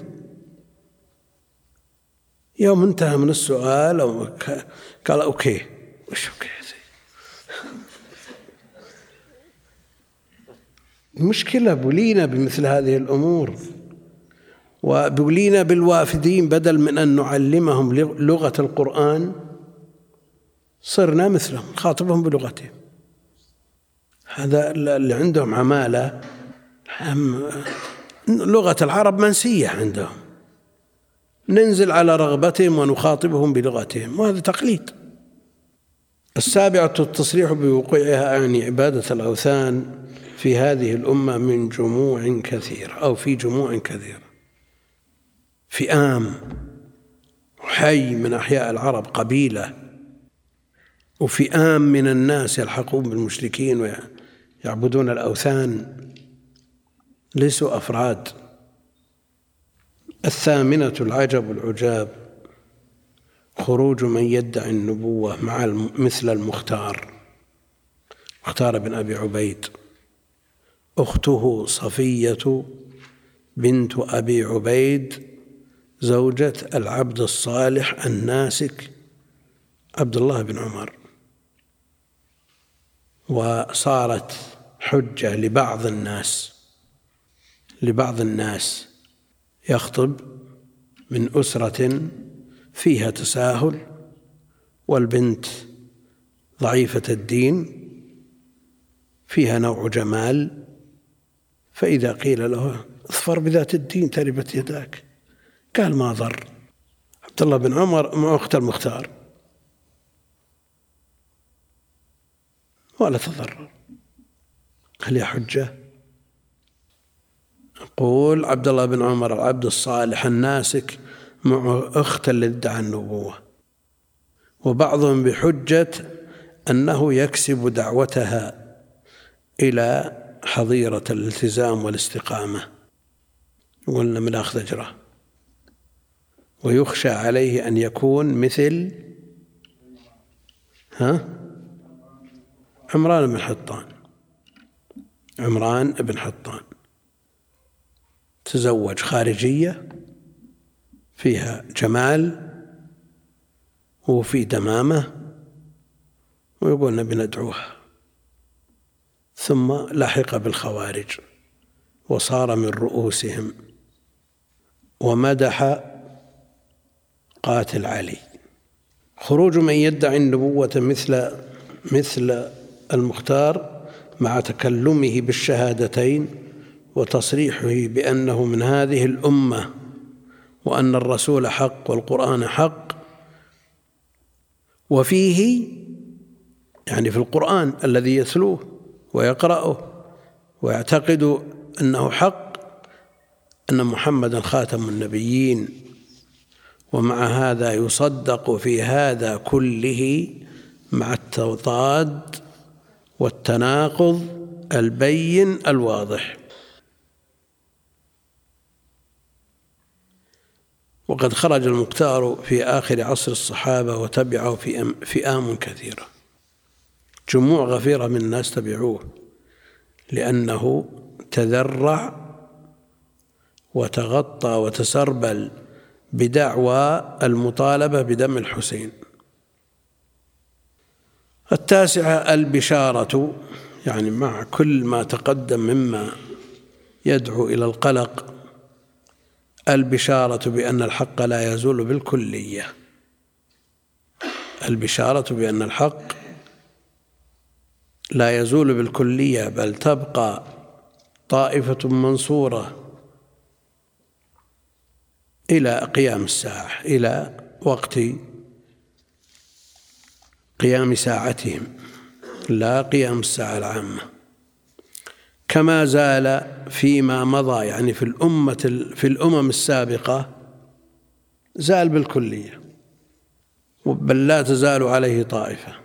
يوم انتهى من السؤال أو قال okay. وش okay المشكلة بلينا بمثل هذه الأمور. وبلينا بالوافدين بدل من أن نعلمهم لغة القرآن صرنا مثلهم خاطبهم بلغتهم. هذا اللي عندهم عمالة لغة العرب منسية عندهم. ننزل على رغبتهم ونخاطبهم بلغتهم وهذا تقليد. السابعة التصريح بوقوعها يعني عبادة الأوثان في هذه الأمة من جموع كثيرة أو في جموع كثيرة. فئام حي من أحياء العرب قبيلة وفئام من الناس يلحقون بالمشركين ويعبدون الأوثان. ليسوا أفراد. الثامنة العجب العجاب خروج من يدعي النبوة مع مثل المختار. مختار بن أبي عبيد. أخته صفية بنت أبي عبيد زوجة العبد الصالح الناسك عبد الله بن عمر. وصارت حجة لبعض الناس لبعض الناس يخطب من أسرة فيها تساهل والبنت ضعيفة الدين فيها نوع جمال فإذا قيل له اظفر بذات الدين تربت يداك. قال ما ضر. عبد الله بن عمر مع أخت المختار. ولا تضرر هل هي حجة. يقول عبد الله بن عمر العبد الصالح الناسك مع أخت اللي ادعى النبوة. وبعضهم بحجة أنه يكسب دعوتها إلى حظيرة الالتزام والاستقامة. ولا من أخذ أجره. ويخشى عليه أن يكون مثل ها؟ عمران بن حطان. عمران بن حطان. تزوج خارجية فيها جمال وفي دمامة ويقول نبي ندعوها ثم لحق بالخوارج وصار من رؤوسهم ومدح قاتل علي. خروج من يدعي النبوة مثل مثل المختار مع تكلمه بالشهادتين وتصريحه بأنه من هذه الأمة وأن الرسول حق والقرآن حق. وفيه يعني في القرآن الذي يتلوه ويقرأه ويعتقد أنه حق أن محمدا خاتم النبيين. ومع هذا يصدق في هذا كله مع التضاد والتناقض البين الواضح. وقد خرج المختار في آخر عصر الصحابة وتبعه فئام كثيرة. جموع غفيرة من الناس تبعوه لأنه تذرع وتغطى وتسربل بدعوى المطالبة بدم الحسين. التاسعة البشارة يعني مع كل ما تقدم مما يدعو إلى القلق البشارة بأن الحق لا يزول بالكلية. البشارة بأن الحق لا يزول بالكلية بل تبقى طائفة منصورة إلى قيام الساعة إلى وقت قيام ساعتهم لا قيام الساعة العامة. كما زال فيما مضى يعني في الأمة في الأمم السابقة زال بالكلية بل لا تزال عليه طائفة.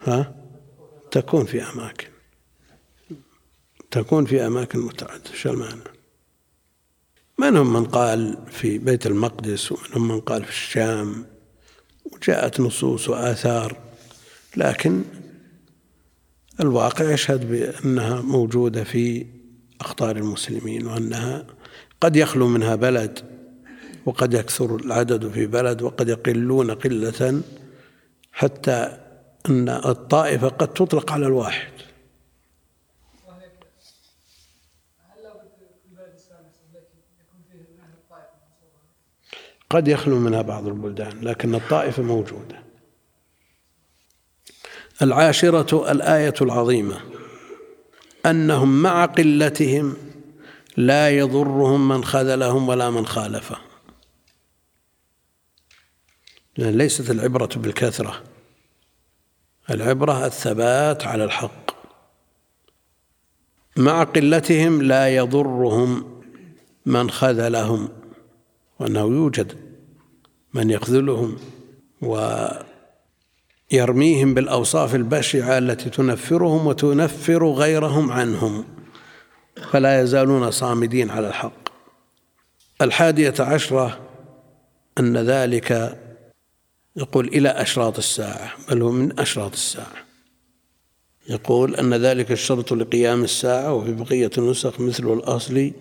ها؟ تكون في أماكن تكون في أماكن متعددة شو المعنى؟ منهم من قال في بيت المقدس ومنهم من قال في الشام وجاءت نصوص وآثار لكن الواقع يشهد بأنها موجودة في أخطار المسلمين وأنها قد يخلو منها بلد وقد يكثر العدد في بلد وقد يقلون قلة حتى أن الطائفة قد تطلق على الواحد. قد يخلو منها بعض البلدان لكن الطائفة موجودة العاشرة الآية العظيمة أنهم مع قلتهم لا يضرهم من خذلهم ولا من خالفهم لأن ليست العبرة بالكثرة العبرة الثبات على الحق. مع قلتهم لا يضرهم من خذلهم. وأنه يوجد من يخذلهم ويرميهم بالأوصاف البشعة التي تنفرهم وتنفر غيرهم عنهم فلا يزالون صامدين على الحق. الحادية عشرة أن ذلك يقول إلى أشراط الساعة بل هو من أشراط الساعة. يقول أن ذلك الشرط لقيام الساعة وفي بقية النسخ مثل الأصل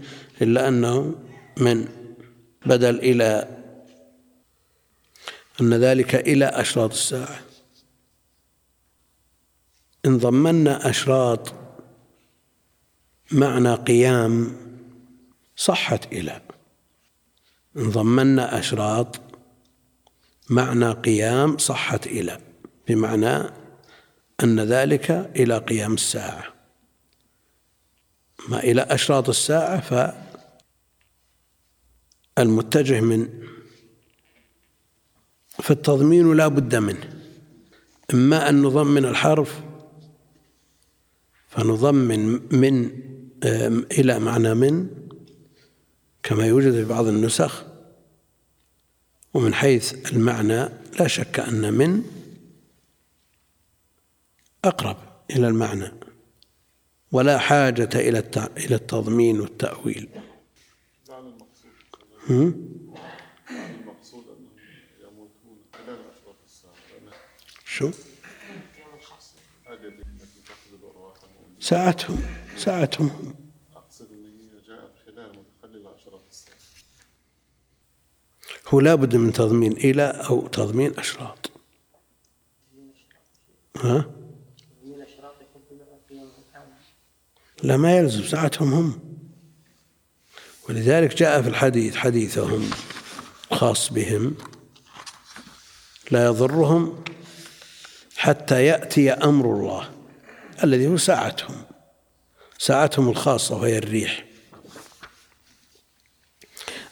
إلا أنه من بدل إلى أن ذلك إلى أشراط الساعة. إن ضمنا أشراط معنى قيام صحت إلى. إن ضمنا أشراط معنى قيام صحت إلى. بمعنى أن ذلك إلى قيام الساعة. ما إلى أشراط الساعة فالمتجه من فالتضمين لا بد منه. إما أن نضمن الحرف فنضمن من إلى معنى من كما يوجد في بعض النسخ ومن حيث المعنى لا شك أن من أقرب إلى المعنى ولا حاجة إلى التضمين والتأويل معنى المقصود هم؟ معنى المقصود أنهم يموتون لأن شو؟ ساعتهم ساعتهم هم. أقصد أن هي جاءت خلال متخلل عشرات السنين هو لابد من تضمين إلى أو تضمين أشراط ها؟ لا ما يلزم ساعتهم هم ولذلك جاء في الحديث حديثهم خاص بهم لا يضرهم حتى يأتي أمر الله الذي هو ساعتهم ساعتهم الخاصة وهي الريح.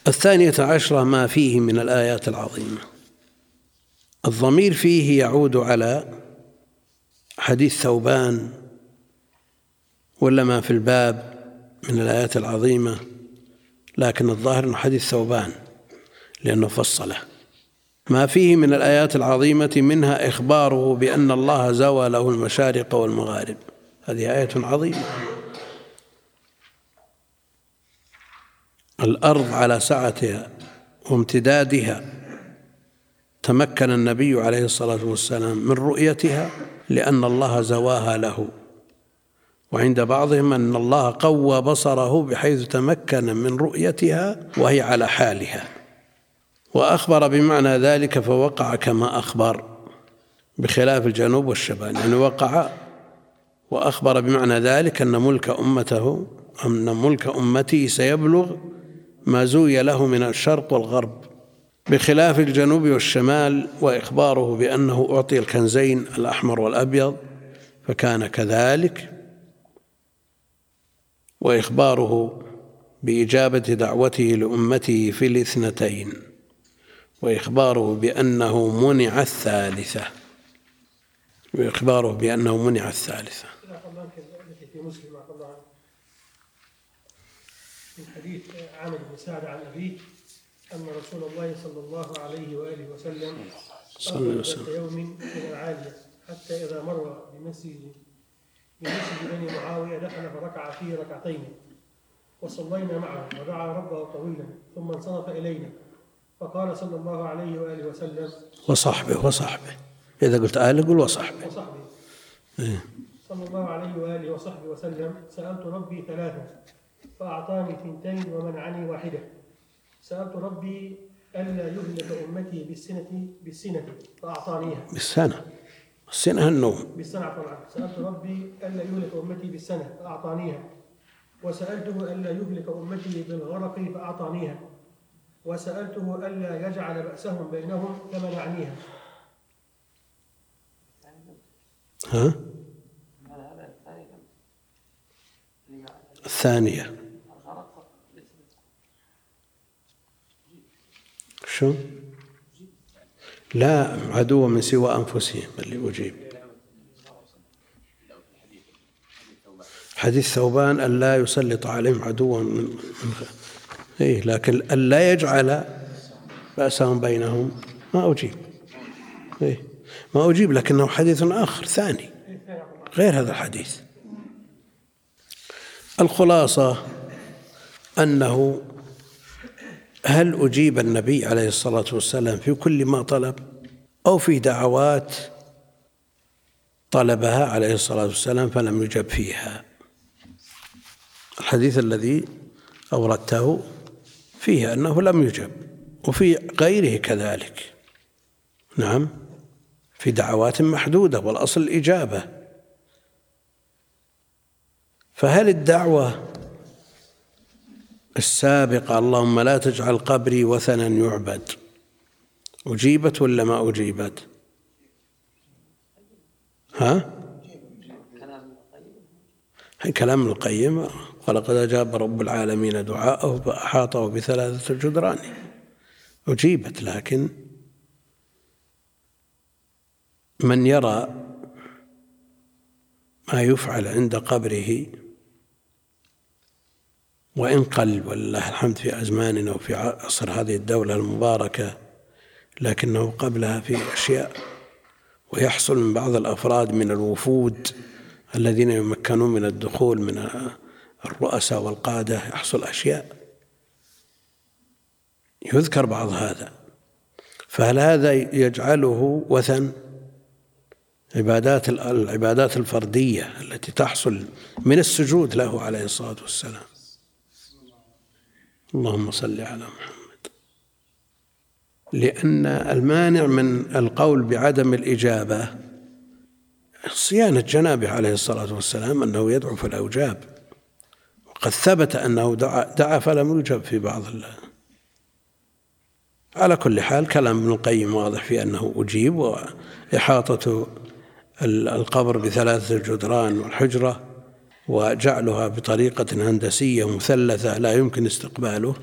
الثانية عشرة ما فيه من الآيات العظيمة. الضمير فيه يعود على حديث ثوبان ولا ما في الباب من الآيات العظيمة؟ لكن الظاهر أنه حديث ثوبان لأنه فصله. ما فيه من الآيات العظيمة منها إخباره بأن الله زوى له المشارق والمغارب. هذه آية عظيمة. الأرض على سعتها وامتدادها تمكن النبي عليه الصلاة والسلام من رؤيتها لأن الله زواها له. وعند بعضهم أن الله قوى بصره بحيث تمكن من رؤيتها وهي على حالها. وأخبر بمعنى ذلك فوقع كما أخبر بخلاف الجنوب والشمال يعني وقع. وأخبر بمعنى ذلك أن ملك أمته أن ملك أمته سيبلغ ما زوي له من الشرق والغرب. بخلاف الجنوب والشمال وإخباره بأنه أعطي الكنزين الأحمر والأبيض فكان كذلك. وإخباره بإجابة دعوته لأمته في الاثنتين وإخباره بأنه منع الثالثة وإخباره بأنه منع الثالثة التي في مسلم الله من حديث عامر بن سعد عن أبيه أن رسول الله صلى الله عليه وآله وسلم صلى الله عليه وسلم. يوم إلى العالية حتى إذا مر بمسجد بمسجد بني معاوية دخل فركع فيه ركعتين وصلينا معه ودعا ربه طويلا ثم انصرف إلينا. فقال صلى الله عليه وآله وسلم وصحبه وصحبه. إذا قلت آل قل وصحبه. وصحبه. إيه. صلى الله عليه وآله وصحبه وسلم سألت ربي ثلاثة فأعطاني ثنتين ومنعني واحدة. سألت ربي ألا يهلك أمتي بالسنة بالسنة فأعطانيها. بالسنة. السنة النوم. بالسنة طبعا سألت ربي ألا يهلك أمتي بالسنة فأعطانيها. وسألته ألا يهلك أمتي بالغرق فأعطانيها. وسألته ألا يجعل بأسهم بينهم فمنعنيها ها؟ الثانية. شو؟ لا عدو من سوى أنفسهم اللي أجيب حديث ثوبان أن لا يسلط عليهم عدوا من إيه لكن ألا يجعل بأسهم بينهم ما أجيب. إيه ما أجيب لكنه حديث آخر ثاني غير هذا الحديث. الخلاصة أنه هل أجيب النبي عليه الصلاة والسلام في كل ما طلب؟ أو في دعوات طلبها عليه الصلاة والسلام فلم يجب فيها. الحديث الذي أوردته فيه أنه لم يجب وفي غيره كذلك. نعم في دعوات محدودة والأصل الإجابة. فهل الدعوة السابقة اللهم لا تجعل قبري وثنا يعبد. أجيبت ولا ما أجيبت؟ ها؟ كلام ابن القيم ولقد أجاب رب العالمين دعاءه فأحاطه بثلاثة جدران. أجيبت لكن من يرى ما يفعل عند قبره وإن قل ولله الحمد في أزماننا وفي عصر هذه الدولة المباركة لكنه قبلها في أشياء ويحصل من بعض الأفراد من الوفود الذين يمكنون من الدخول من الرؤساء والقادة يحصل أشياء يذكر بعض هذا. فهل هذا يجعله وثن؟ عبادات العبادات الفردية التي تحصل من السجود له عليه الصلاة والسلام. اللهم صل على محمد. لأن المانع من القول بعدم الإجابة صيانة جنابه عليه الصلاة والسلام أنه يدعو فلا يجاب وقد ثبت أنه دعا, دعا فلم يجب في بعض الله على كل حال كلام ابن القيم واضح في أنه أجيب وإحاطة القبر بثلاثة جدران والحجرة وجعلها بطريقة هندسية مثلثة لا يمكن استقباله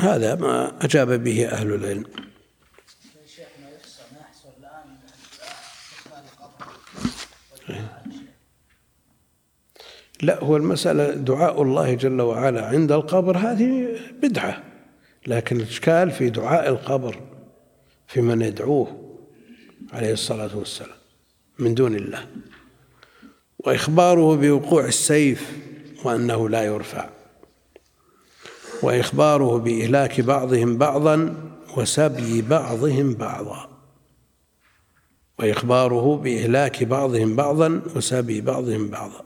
هذا ما أجاب به أهل العلم. لا هو المسألة دعاء الله جل وعلا عند القبر هذه بدعة لكن الإشكال في دعاء القبر في من يدعوه عليه الصلاة والسلام من دون الله. وإخباره بوقوع السيف وأنه لا يرفع. وإخباره بإهلاك بعضهم بعضا وسبي بعضهم بعضا. وإخباره بإهلاك بعضهم بعضا وسبي بعضهم بعضا.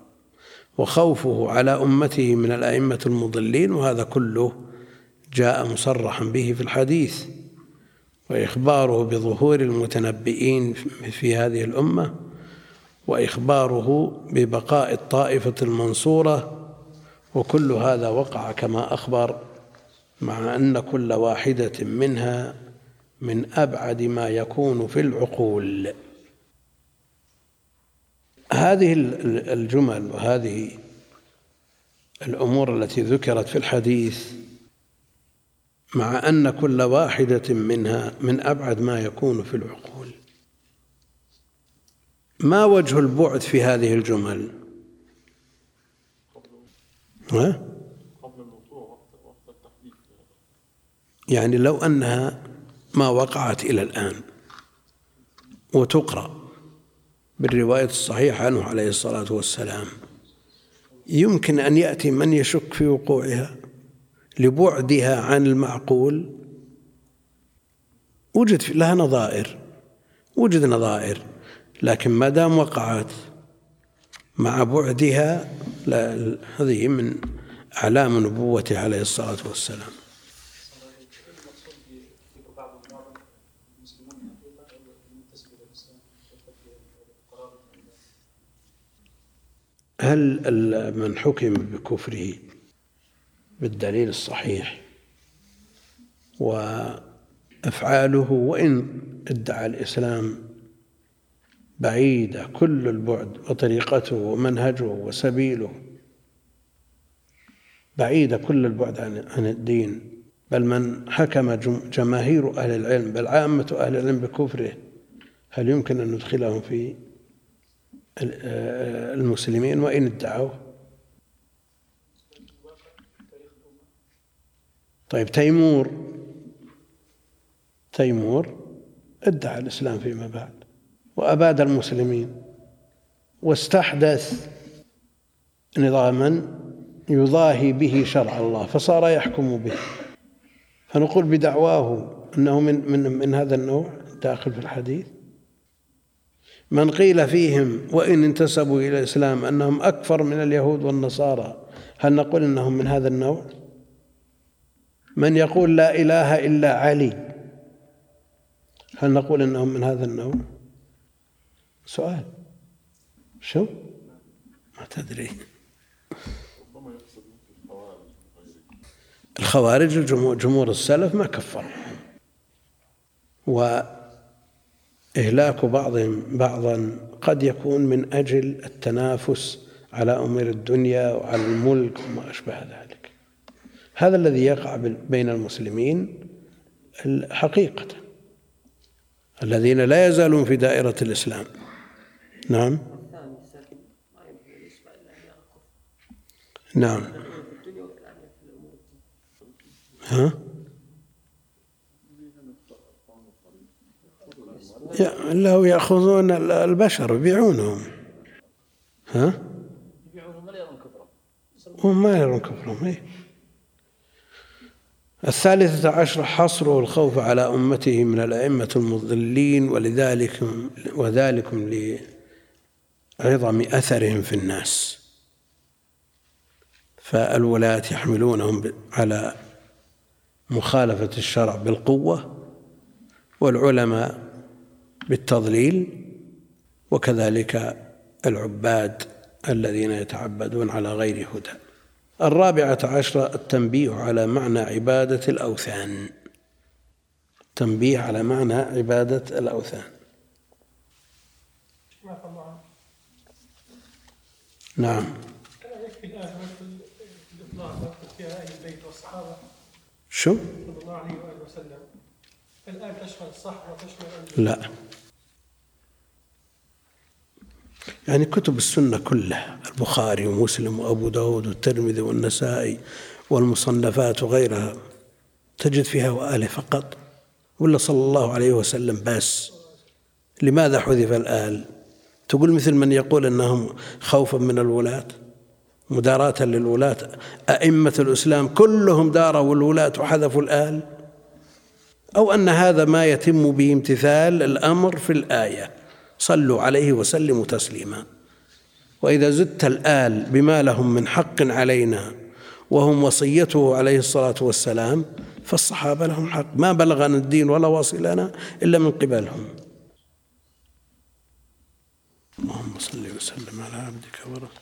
وخوفه على أمته من الأئمة المضلين وهذا كله جاء مصرحا به في الحديث. وإخباره بظهور المتنبئين في هذه الأمة وإخباره ببقاء الطائفة المنصورة وكل هذا وقع كما أخبر مع أن كل واحدة منها من أبعد ما يكون في العقول. هذه الجمل وهذه الأمور التي ذكرت في الحديث مع أن كل واحدة منها من أبعد ما يكون في العقول. ما وجه البعد في هذه الجمل؟ ها؟ يعني لو أنها ما وقعت إلى الآن وتقرأ بالرواية الصحيحة عنه عليه الصلاة والسلام يمكن أن يأتي من يشك في وقوعها لبعدها عن المعقول؟ وجد لها نظائر وجد نظائر. لكن ما دام وقعت مع بعدها لا هذه من أعلام نبوته عليه الصلاة والسلام. هل من حكم بكفره بالدليل الصحيح وأفعاله وإن ادعى الإسلام بعيدة كل البعد وطريقته ومنهجه وسبيله. بعيدة كل البعد عن الدين بل من حكم جم- جماهير أهل العلم بل عامة أهل العلم بكفره. هل يمكن أن ندخلهم في آه، المسلمين وإن ادعوه؟ طيب تيمور تيمور ادعى الإسلام فيما بعد. وأباد المسلمين واستحدث نظاما يضاهي به شرع الله فصار يحكم به. فنقول بدعواه أنه من من من هذا النوع داخل في الحديث. من قيل فيهم وإن انتسبوا إلى الإسلام أنهم أكثر من اليهود والنصارى هل نقول أنهم من هذا النوع؟ من يقول لا إله إلا علي هل نقول أنهم من هذا النوع؟ سؤال. شو؟ ما تدري. الخوارج جمهور السلف ما كفرهم وإهلاك بعضهم بعضا قد يكون من أجل التنافس على أمور الدنيا وعلى الملك وما أشبه ذلك. هذا الذي يقع بين المسلمين ال- حقيقة. الذين لا يزالون في دائرة الإسلام. نعم نعم ها؟ لو يأخذون ال- البشر يبيعونهم ها؟ يبيعون ولا يرون كفرهم هم ما يرون كفرهم إيه؟ الثالثة عشر حصره الخوف على أمته من الأئمة المضلين ولذلك وذلكم لعظم أثرهم في الناس. فالولاة يحملونهم على مخالفة الشرع بالقوة والعلماء بالتضليل وكذلك العباد الذين يتعبدون على غير هدى. الرابعة عشرة التنبيه على معنى عبادة الأوثان. تنبيه على معنى عبادة الأوثان ما شاء الله عنك. نعم ألا يكفي الآن مثل الإطلاق مثل فيها أهل البيت والصحابة شو؟ صلى الله عليه وآله وسلم الآن تشمل وتشمل لا. يعني كتب السنة كلها البخاري ومسلم وأبو داود والترمذي والنسائي والمصنفات وغيرها تجد فيها وآله فقط ولا صلى الله عليه وسلم بس؟ لماذا حذف الآل؟ تقول مثل من يقول أنهم خوفا من الولاة مداراة للولاة أئمة الإسلام كلهم داروا الولاة وحذفوا الآل. أو أن هذا ما يتم به امتثال الأمر في الآية صلوا عليه وسلموا تسليما. وإذا زدت الآل بما لهم من حق علينا وهم وصيته عليه الصلاة والسلام فالصحابة لهم حق. ما بلغنا الدين ولا وصلنا إلا من قبلهم. اللهم صل وسلم على عبدك ورسولك.